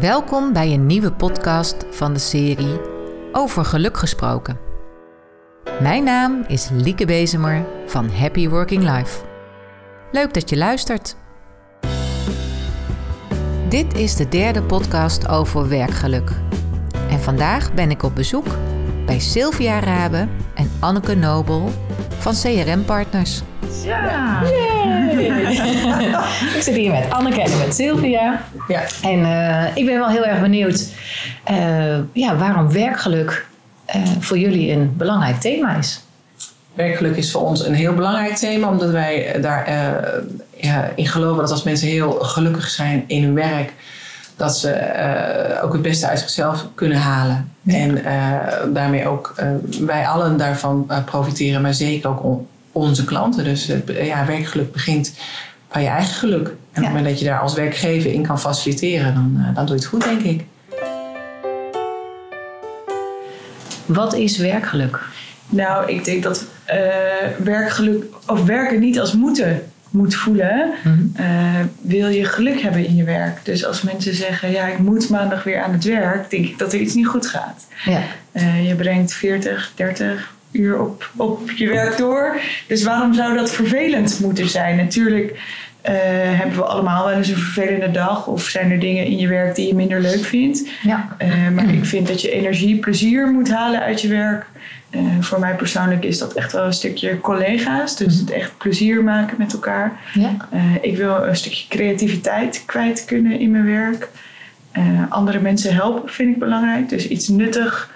Welkom bij een nieuwe podcast van de serie Over Geluk gesproken. Mijn naam is Lieke Bezemer van Happy Working Life. Leuk dat je luistert. Dit is de derde podcast over werkgeluk. En vandaag ben ik op bezoek bij Sylvia Rabe en Anneke Nobel van CRM Partners. Ja. ik zit hier met Anneke en met Sylvia. Ja. En eh, ik ben wel heel erg benieuwd eh, ja, waarom werkgeluk eh, voor jullie een belangrijk thema is. Werkgeluk is voor ons een heel belangrijk thema, omdat wij daar eh, ja, in geloven dat als mensen heel gelukkig zijn in hun werk, dat ze ook het beste uit zichzelf kunnen halen. En daarmee ook wij allen daarvan profiteren, maar zeker ook on- onze klanten. Dus het, ja, werkgeluk begint bij je eigen geluk. En op het moment dat je daar als werkgever in kan faciliteren, dan, eh, dan doe je het goed, denk ik. Wat is werkgeluk? Nou, ik denk dat eh, werkgeluk of werken niet als moeten moet voelen. Eh, wil je geluk hebben in je werk? Dus als mensen zeggen, ja, ik moet maandag weer aan het werk, denk ik dat er iets niet goed gaat. Ja. Eh, je brengt 40, 30 uur op, op je werk door. Dus waarom zou dat vervelend moeten zijn? Natuurlijk eh, hebben we allemaal wel eens een vervelende dag. Of zijn er dingen in je werk die je minder leuk vindt. Ja. Eh, maar ik vind dat je energie, plezier moet halen uit je werk. Eh, voor mij persoonlijk is dat echt wel een stukje collega's. Dus het echt plezier maken met elkaar. Ja. Ik wil een stukje creativiteit kwijt kunnen in mijn werk. Andere mensen helpen vind ik belangrijk. Dus iets nuttig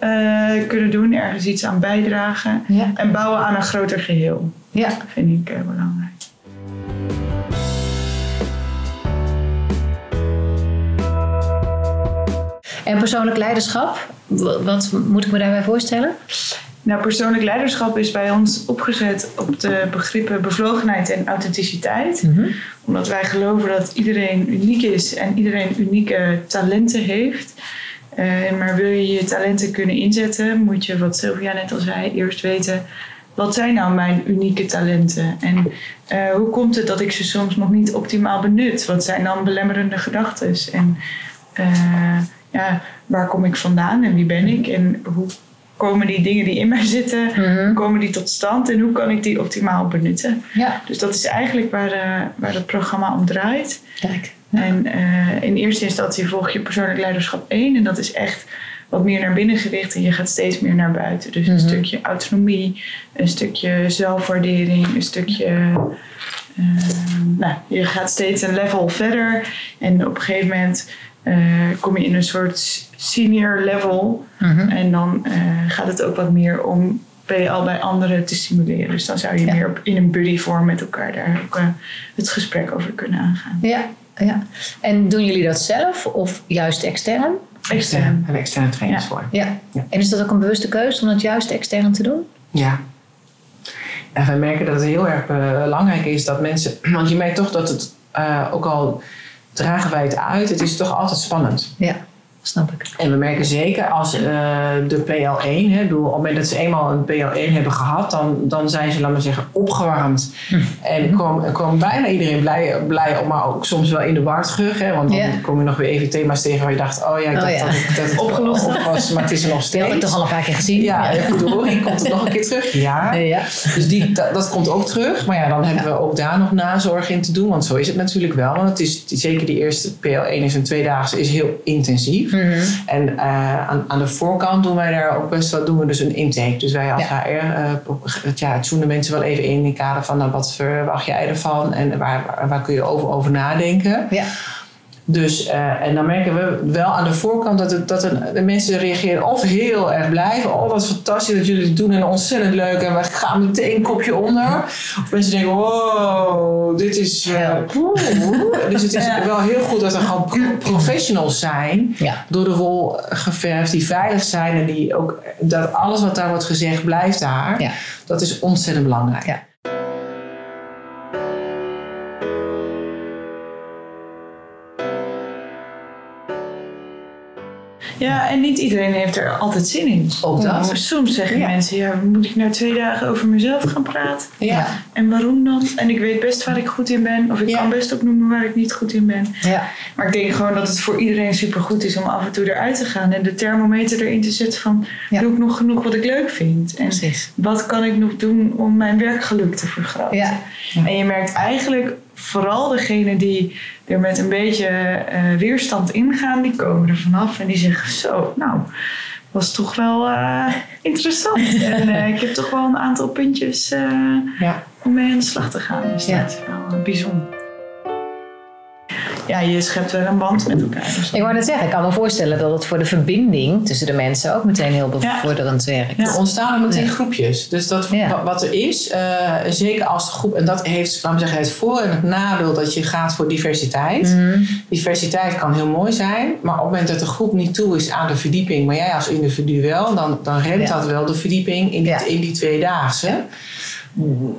eh, kunnen doen, ergens iets aan bijdragen. Ja. En bouwen aan een groter geheel ja. vind ik eh, belangrijk. En persoonlijk leiderschap? Wa- Wat moet ik me daarbij voorstellen? Nou, persoonlijk leiderschap is bij ons opgezet op de begrippen bevlogenheid en authenticiteit. Omdat wij geloven dat iedereen uniek is en iedereen unieke talenten heeft. Eh, maar wil je je talenten kunnen inzetten, moet je, wat Sylvia net al zei, eerst weten... Wat zijn nou mijn unieke talenten? En eh, hoe komt het dat ik ze soms nog niet optimaal benut? Wat zijn dan belemmerende gedachten? En eh, ja, waar kom ik vandaan en wie ben ik? En hoe komen die dingen die in mij zitten, hoe komen die tot stand? En hoe kan ik die optimaal benutten? Ja. Dus dat is eigenlijk waar, eh, waar het programma om draait. Kijk. En eh, in eerste instantie volg je persoonlijk leiderschap 1. En dat is echt wat meer naar binnen gericht. En je gaat steeds meer naar buiten. Dus een stukje autonomie, een stukje zelfwaardering, een stukje... eh, nou, je gaat steeds een level verder. En op een gegeven moment eh, kom je in een soort senior level. En dan eh, gaat het ook wat meer om ben je al bij anderen te stimuleren. Dus dan zou je Ja. meer op, in een buddy vorm met elkaar daar ook eh, het gesprek over kunnen aangaan. Ja. ja. En doen jullie dat zelf of juist extern? Extern. En externe trainers Ja. voor. Ja. Ja. En is dat ook een bewuste keuze om dat juist extern te doen? Ja. En wij merken dat het heel erg eh, belangrijk is dat mensen... Want je merkt toch dat het, eh, ook al dragen wij het uit, het is toch altijd spannend. Ja, snap ik. En we merken zeker als eh, de PL1, hè, bedoel, op het moment dat ze eenmaal een PL1 hebben gehad, dan, dan zijn ze, laat maar zeggen, opgewarmd. En komen kom bijna iedereen blij, blij op, maar ook soms wel in de war terug. Hè, want dan Ja. kom je nog weer even thema's tegen waar je dacht, oh ja, ik Oh dacht ja. dat, ik- dat het Opgelost. op was, maar het is er nog steeds. had ik toch al een paar keer gezien? Ja, even verdorie, komt het nog een keer terug? Ja. Ja. Dus die, dat, dat komt ook terug. Maar ja, dan hebben we ook daar nog nazorg in te doen. Want zo is het natuurlijk wel. Want het is, zeker die eerste PL1 is een tweedaagse is heel intensief. Mhm. En eh, aan, aan de voorkant doen wij daar ook best wel doen we dus een intake. Dus wij als Ja. HR eh, het, ja, mensen wel even in in het kader van nou, wat verwacht jij ervan en waar, waar, waar kun je over, over nadenken. Ja. Dus, eh, en dan merken we wel aan de voorkant dat, het, dat de mensen reageren of heel erg blij. van, Oh, wat fantastisch dat jullie het doen en ontzettend leuk. En we gaan meteen een kopje onder. Of mensen denken, wow, dit is... poeh. dus het is Ja. wel heel goed dat er gewoon pro- professionals zijn. Ja. Door de wol geverfd, die veilig zijn. En die ook, dat alles wat daar wordt gezegd blijft daar. Ja. Dat is ontzettend belangrijk. Ja. En niet iedereen heeft er altijd zin in. Ook dat. Soms zeggen Ja. mensen, ja, moet ik nou twee dagen over mezelf gaan praten? Ja. En waarom dan? En ik weet best waar ik goed in ben. Of ik Ja. kan best opnoemen waar ik niet goed in ben. Ja. Maar ik denk gewoon dat het voor iedereen supergoed is om af en toe eruit te gaan. En de thermometer erin te zetten van, Ja. doe ik nog genoeg wat ik leuk vind? En Precies. wat kan ik nog doen om mijn werkgeluk te vergroten? Ja. En je merkt eigenlijk vooral degenen die er met een beetje eh, weerstand ingaan, die komen er vanaf en die zeggen zo, nou, was toch wel eh, interessant. en eh, ik heb toch wel een aantal puntjes Ja. om mee aan de slag te gaan. Dus Ja. dat is wel bijzonder. Ja, je schept wel een band met elkaar. Dus Ik wou net zeggen, ik kan me voorstellen dat het voor de verbinding tussen de mensen ook meteen heel bevorderend werkt. Ja. Er ontstaan er meteen Ja. groepjes. Dus dat, wat er is, eh, zeker als de groep, en dat heeft, laten we zeggen, het voor- en het nadeel dat je gaat voor diversiteit. Mhm. Diversiteit kan heel mooi zijn, maar op het moment dat de groep niet toe is aan de verdieping, maar jij als individu wel, dan, dan remt Ja. dat wel de verdieping in die, in die tweedaagse.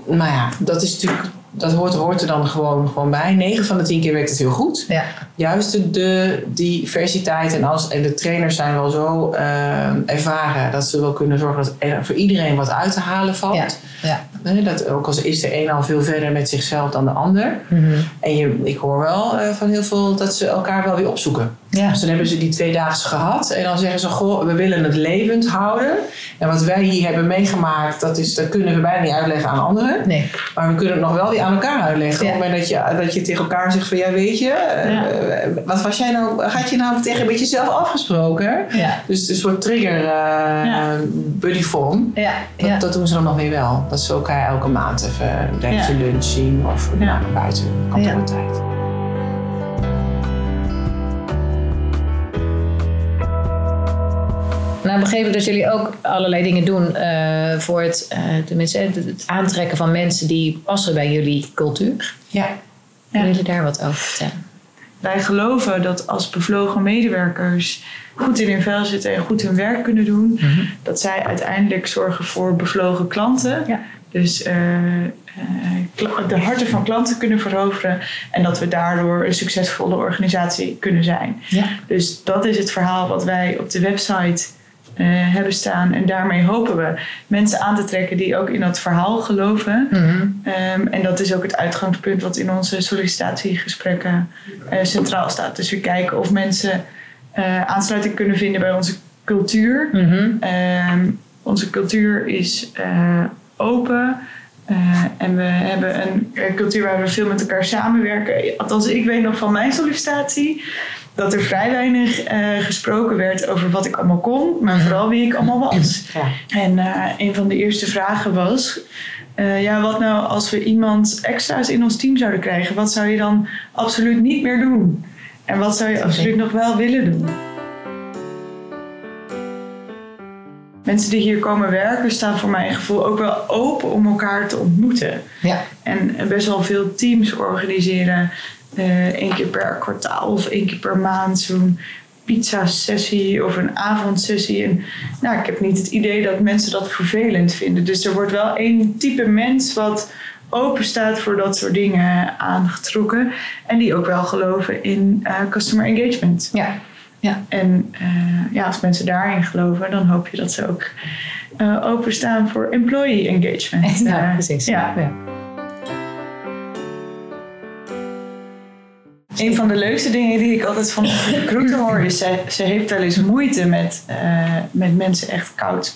Maar ja, dat is natuurlijk, dat hoort, hoort er dan gewoon, gewoon bij. 9 van de 10 keer werkt het heel goed. Ja. Juist de, de diversiteit en, als, en de trainers zijn wel zo eh, ervaren dat ze wel kunnen zorgen dat er voor iedereen wat uit te halen valt. Ja. Dat ook al is de een al veel verder met zichzelf dan de ander. Mhm. En je, ik hoor wel eh, van heel veel dat ze elkaar wel weer opzoeken. Ja. Dus dan hebben ze die tweedaagse gehad. En dan zeggen ze, goh, we willen het levend houden. En wat wij hier hebben meegemaakt, dat, is, dat kunnen we bijna niet uitleggen aan anderen. Nee. Maar we kunnen het nog wel weer aan elkaar uitleggen. Ja. Op het moment dat je, dat je tegen elkaar zegt van, ja weet je, eh, Ja. wat was jij nou, had je nou tegen met jezelf afgesproken? Ja. Dus een soort trigger eh Ja. Ja. Dat, dat doen ze dan nog weer wel. Dat ze elkaar elke maand even tijdens Ja. de lunch zien of nou, buiten kantoortijd. Nou, begrepen dat jullie ook allerlei dingen doen eh, voor het, eh, tenminste, het, aantrekken van mensen die passen bij jullie cultuur. Ja. Kunnen jullie daar wat over vertellen? Wij geloven dat als bevlogen medewerkers goed in hun vel zitten en goed hun werk kunnen doen, dat zij uiteindelijk zorgen voor bevlogen klanten. Ja. Dus eh, eh, de harten van klanten kunnen veroveren en dat we daardoor een succesvolle organisatie kunnen zijn. Ja. Dus dat is het verhaal wat wij op de website eh, hebben staan. En daarmee hopen we mensen aan te trekken die ook in dat verhaal geloven. Ehm, en dat is ook het uitgangspunt wat in onze sollicitatiegesprekken eh, centraal staat. Dus we kijken of mensen eh, aansluiting kunnen vinden bij onze cultuur. Mhm. Ehm, onze cultuur is open. en we hebben een cultuur waar we veel met elkaar samenwerken. Althans, ik weet nog van mijn sollicitatie dat er vrij weinig eh, gesproken werd over wat ik allemaal kon, maar vooral wie ik allemaal was. Ja. En eh, een van de eerste vragen was: eh, ja, wat nou als we iemand extra's in ons team zouden krijgen? Wat zou je dan absoluut niet meer doen? En wat zou je absoluut nog wel willen doen? Mensen die hier komen werken staan voor mijn gevoel ook wel open om elkaar te ontmoeten. Ja. En best wel veel teams organiseren eh één keer per kwartaal of één keer per maand zo'n pizza-sessie of een avondsessie. En nou, ik heb niet het idee dat mensen dat vervelend vinden. Dus er wordt wel één type mens wat open staat voor dat soort dingen aangetrokken. En die ook wel geloven in eh, customer engagement. Ja. Ja. En eh, ja, als mensen daarin geloven, dan hoop je dat ze ook eh, openstaan voor employee engagement. Ja, Eh, precies. Ja. Ja. Een van de leukste dingen die ik altijd van de recruiter hoor is, ze, ze heeft wel eens moeite met, met mensen echt koud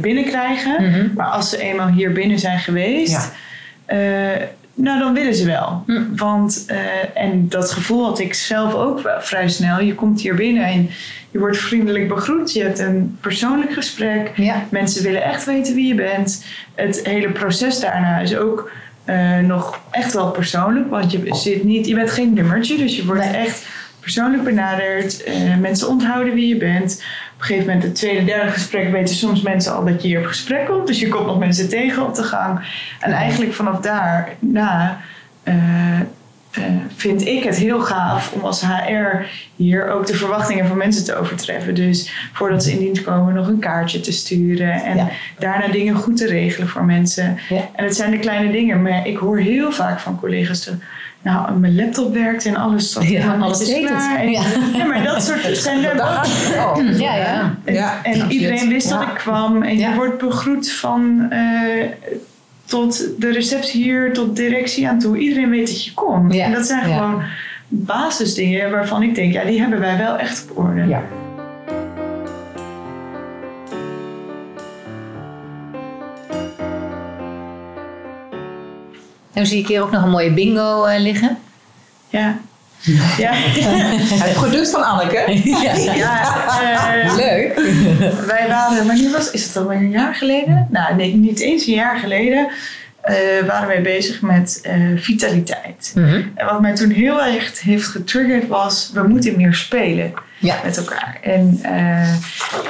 binnenkrijgen. Mhm. Maar als ze eenmaal hier binnen zijn geweest, Ja. Nou dan willen ze wel. Hm. Want, eh, en dat gevoel had ik zelf ook wel vrij snel. Je komt hier binnen en je wordt vriendelijk begroet. Je hebt een persoonlijk gesprek. Ja. Mensen willen echt weten wie je bent. Het hele proces daarna is ook eh, nog echt wel persoonlijk. Want je, zit niet, je bent geen nummertje, dus je wordt Nee. echt persoonlijk benaderd. Eh, mensen onthouden wie je bent. Op een gegeven moment, het tweede, derde gesprek, weten soms mensen al dat je hier op gesprek komt. Dus je komt nog mensen tegen op de gang. En eigenlijk vanaf daar na eh, eh, vind ik het heel gaaf om als HR hier ook de verwachtingen van mensen te overtreffen. Dus voordat ze in dienst komen nog een kaartje te sturen en Ja. daarna dingen goed te regelen voor mensen. Ja. En het zijn de kleine dingen, maar ik hoor heel vaak van collega's. dat, Nou, mijn laptop werkt en alles staat Ja, alles het. klaar. En- Ja. Ja, maar dat soort zijn er ook. Oh, Ja, ja. En, Ja, en absoluut. iedereen wist dat ik kwam. En Ja. je wordt begroet van eh, tot de receptie hier, tot directie aan toe. Iedereen weet dat je komt. Ja. En dat zijn Ja. gewoon basisdingen waarvan ik denk, ja, die hebben wij wel echt op orde. Ja. Nou zie ik hier ook nog een mooie bingo eh, liggen. Ja. Ja. Het product van Anneke. ja. ja eh, Leuk. wij waren, wanneer was Is het alweer een jaar geleden? Nou, nee, niet eens een jaar geleden. Eh, waren wij bezig met eh, vitaliteit. Mhm. En wat mij toen heel erg heeft getriggerd was, we moeten meer spelen Ja. met elkaar. En eh,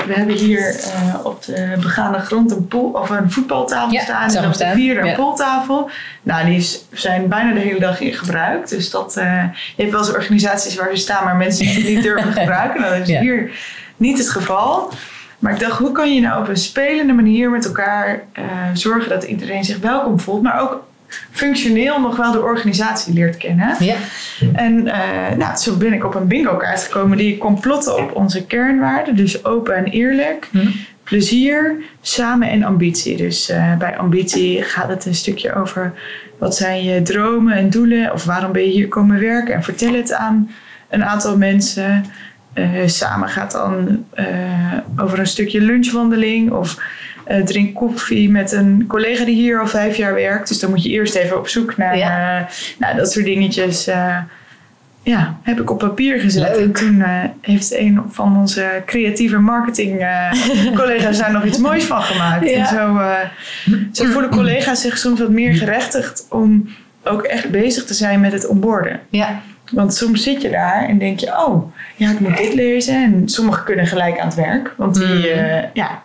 we hebben hier op de begaande grond een, pool, of een voetbaltafel Ja, staan. En op de vierde een pooltafel. Nou, die is, zijn bijna de hele dag in gebruik. Dus dat, je hebt wel eens organisaties waar ze staan, maar mensen die het niet durven gebruiken. Nou, dat is hier niet het geval. Maar ik dacht, hoe kan je nou op een spelende manier met elkaar eh, zorgen dat iedereen zich welkom voelt, maar ook functioneel nog wel de organisatie leert kennen. Ja. En eh, nou, zo ben ik op een bingo kaart gekomen die kon plotten op onze kernwaarden. Dus open en eerlijk, Hm. plezier, samen en ambitie. Dus eh, bij ambitie gaat het een stukje over wat zijn je dromen en doelen. Of waarom ben je hier komen werken en vertel het aan een aantal mensen. Eh, samen gaat dan eh, over een stukje lunchwandeling of eh, drink koffie met een collega die hier al vijf jaar werkt. Dus dan moet je eerst even op zoek naar Ja. nou, dat soort dingetjes. ja, heb ik op papier gezet. Leuk. En toen heeft een van onze creatieve marketing collega's daar nog iets moois van gemaakt. Ja. En zo, zo voelen collega's zich soms wat meer gerechtigd om ook echt bezig te zijn met het onboorden. Ja. Want soms zit je daar en denk je, oh, ja, ik moet dit lezen. En sommigen kunnen gelijk aan het werk. Want die, Mm. eh, ja,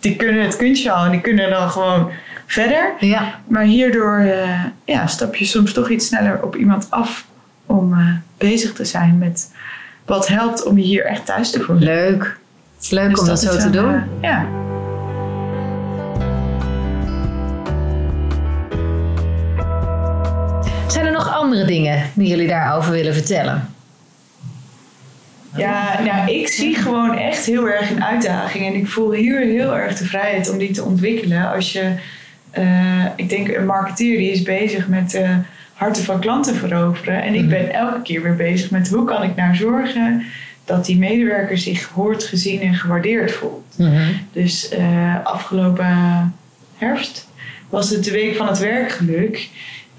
die kunnen het kunstje al en die kunnen dan gewoon verder. Ja. Maar hierdoor eh, ja, stap je soms toch iets sneller op iemand af om eh, bezig te zijn met wat helpt om je hier echt thuis te voelen. Leuk. Leuk Dus om dat, is zo te doen. ja. Nog andere dingen die jullie daarover willen vertellen? Ja, nou, ik zie gewoon echt heel erg een uitdaging. En ik voel hier heel erg de vrijheid om die te ontwikkelen. Als je, eh, ik denk, een marketeer die is bezig met eh, harten van klanten veroveren. En ik ben elke keer weer bezig met hoe kan ik nou zorgen dat die medewerker zich gehoord, gezien en gewaardeerd voelt. Dus eh, afgelopen herfst was het de week van het werkgeluk.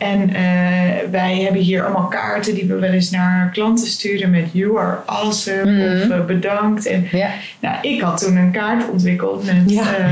En eh, wij hebben hier allemaal kaarten die we wel eens naar klanten sturen met you are awesome Mhm. of eh, bedankt. En Ja. nou, ik had toen een kaart ontwikkeld met Ja. eh,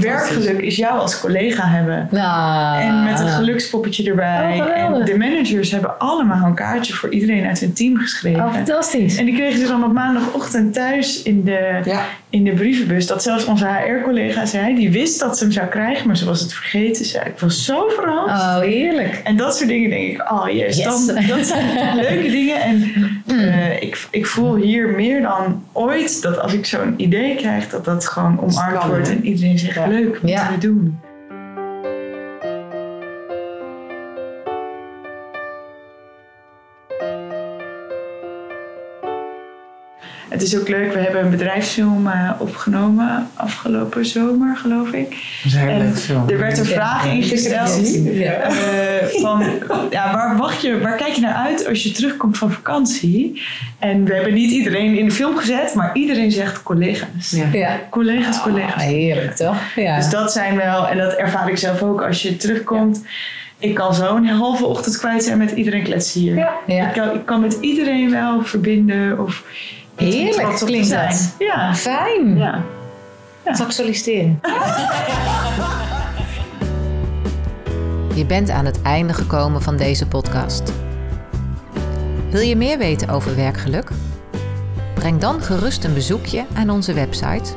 werkgeluk is jou als collega hebben. Nou. En met een gelukspoppetje erbij. Oh, en de managers hebben allemaal een kaartje voor iedereen uit hun team geschreven. Oh, fantastisch. En die kregen ze dan op maandagochtend thuis in de, Ja. in de brievenbus. Dat zelfs onze HR-collega zei. Die wist dat ze hem zou krijgen, maar ze was het vergeten. Ze zei, ik was zo verrast. Oh, heerlijk. En dat soort dingen denk ik, oh yes, Yes. Dan, dat zijn leuke dingen. En eh, ik, ik voel hier meer dan ooit dat als ik zo'n idee krijg, dat dat gewoon omarmd wordt. En iedereen zegt, Ja. leuk, moeten we doen. Het is ook leuk, we hebben een bedrijfsfilm eh, opgenomen afgelopen zomer, geloof ik. Dat is een hele film. Er werd een vraag ingesteld Ja. eh, van, ja, waar, wacht je, waar kijk je naar uit als je terugkomt van vakantie? En we hebben niet iedereen in de film gezet, maar iedereen zegt collega's. Ja. Ja. Collega's, collega's. Ah, heerlijk toch? Ja. Dus dat zijn wel, en dat ervaar ik zelf ook als je terugkomt. Ik kan zo een halve ochtend kwijt zijn met iedereen kletsen hier. Ja. Ja. Ik, kan, ik kan met iedereen wel verbinden of Heerlijk klinkt zijn. dat. Ja. Fijn. ja. Zal ik solliciteren? Je bent aan het einde gekomen van deze podcast. Wil je meer weten over werkgeluk? Breng dan gerust een bezoekje aan onze website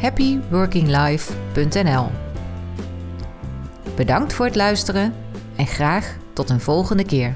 happyworkinglife.nl. Bedankt voor het luisteren en graag tot een volgende keer.